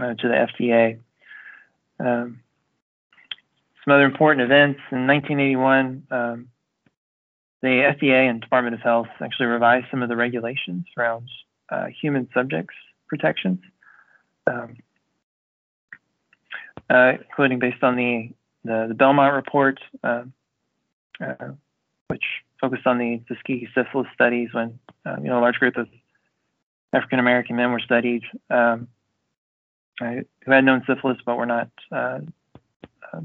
uh, to the FDA. Um, some other important events in 1981, um, the FDA and Department of Health actually revised some of the regulations around uh, human subjects protections, um, uh, including based on the, the, the Belmont report, um, uh, which focused on the Tuskegee syphilis studies when you know a large group of African American men were studied um, who had known syphilis but were not uh, uh,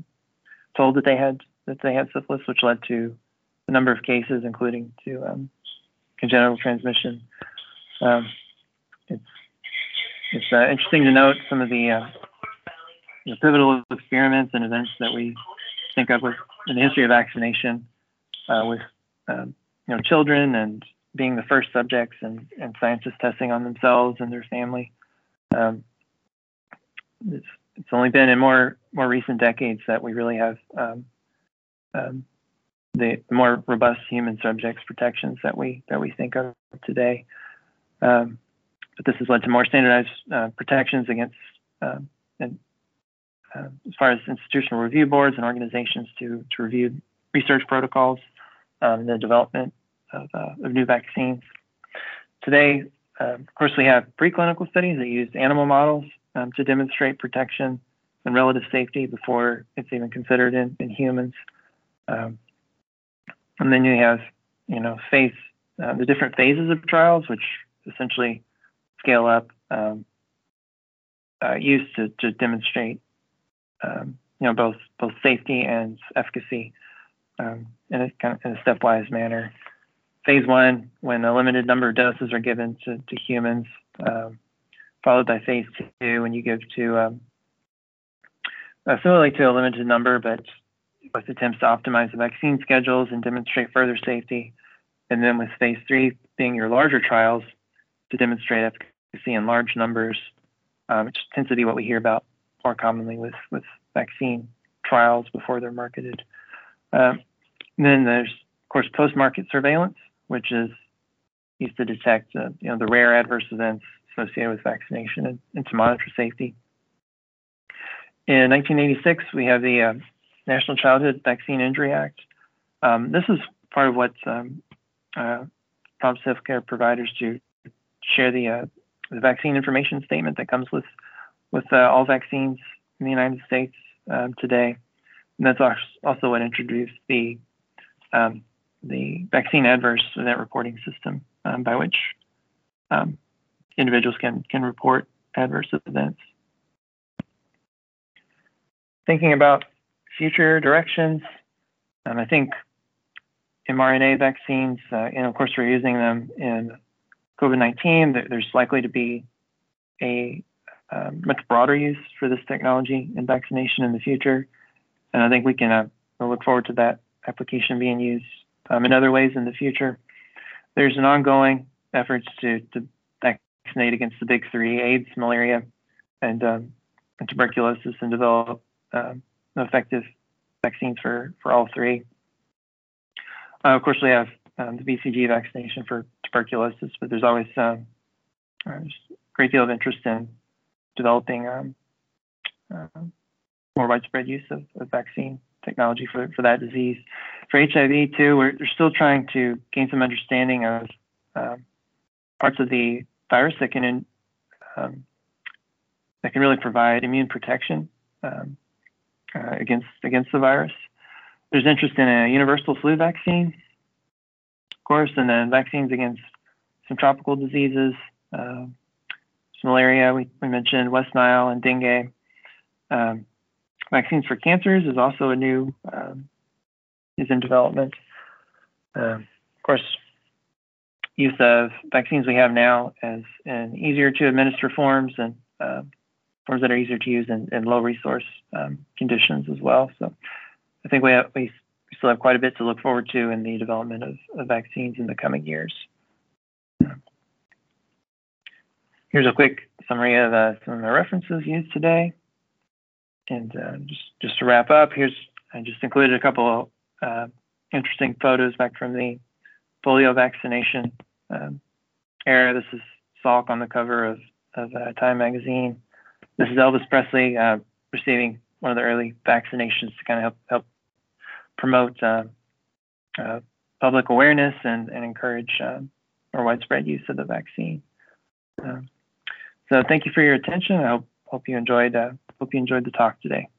told that they had that they had syphilis, which led to a number of cases, including to um, congenital transmission. Um, it's it's uh, interesting to note some of the, uh, the, pivotal experiments and events that we think of with in the history of vaccination uh, with um, you know children and being the first subjects and, and scientists testing on themselves and their family. Um, it's, it's only been in more more recent decades that we really have um, um, the more robust human subjects protections that we that we think of today. Um, but this has led to more standardized uh, protections against um, and uh, as far as institutional review boards and organizations to to review research protocols, um, the development of, uh, of, new vaccines. Today, uh, of course, we have preclinical studies that use animal models um, to demonstrate protection and relative safety before it's even considered in, in humans. Um, and then you have, you know, phase, uh, the different phases of trials, which essentially scale up, um, uh, to, to demonstrate, um, you know, both both safety and efficacy um, in a kind of in a stepwise manner. Phase one, when a limited number of doses are given to, to humans, um, followed by phase two, when you give to um, uh, similarly to a limited number, but with attempts to optimize the vaccine schedules and demonstrate further safety. And then with phase three being your larger trials to demonstrate efficacy in large numbers, um, which tends to be what we hear about more commonly with, with vaccine trials before they're marketed. Um, then there's, of course, post-market surveillance, which is used to detect uh, you know, the rare adverse events associated with vaccination and, and to monitor safety. In 1986, we have the uh, National Childhood Vaccine Injury Act. Um, this is part of what um, uh, prompts healthcare providers to share the, uh, the vaccine information statement that comes with with uh, all vaccines in the United States um, today. And that's also what introduced the um, the vaccine adverse event reporting system um, by which um, individuals can can report adverse events. Thinking about future directions, um, I think mRNA vaccines, uh, and of course we're using them in COVID-19. There's likely to be a uh, much broader use for this technology in vaccination in the future, and I think we can uh, look forward to that application being used um, in other ways in the future. There's an ongoing efforts to, to vaccinate against the big three: AIDS, malaria, and, um, and tuberculosis, and develop um, effective vaccines for for all three. Uh, of course, we have um, the BCG vaccination for tuberculosis, but there's always um, uh, a great deal of interest in developing um, uh, more widespread use of, of, vaccine technology for, for that disease. For HIV, too, we're, we're still trying to gain some understanding of um, parts of the virus that can that can really provide immune protection uh, against against the virus. There's interest in a universal flu vaccine, course, and then vaccines against some tropical diseases, uh, malaria. We, we mentioned West Nile and dengue. Um, vaccines for cancers is also a new um, is in development. Um, of course, use of vaccines we have now as in easier to administer forms and uh, forms that are easier to use in, in low resource um, conditions as well. So I think we, have, we still have quite a bit to look forward to in the development of, of vaccines in the coming years. Here's a quick summary of uh, some of the references used today. And uh, just, just to wrap up, here's I just included a couple uh, interesting photos back from the polio vaccination um, era. This is Salk on the cover of, of uh, Time magazine. This is Elvis Presley uh, receiving one of the early vaccinations to kind of help help promote uh, uh, public awareness and, and encourage uh, more widespread use of the vaccine. Um, so thank you for your attention. I hope, hope you enjoyed hope you enjoyed the talk today.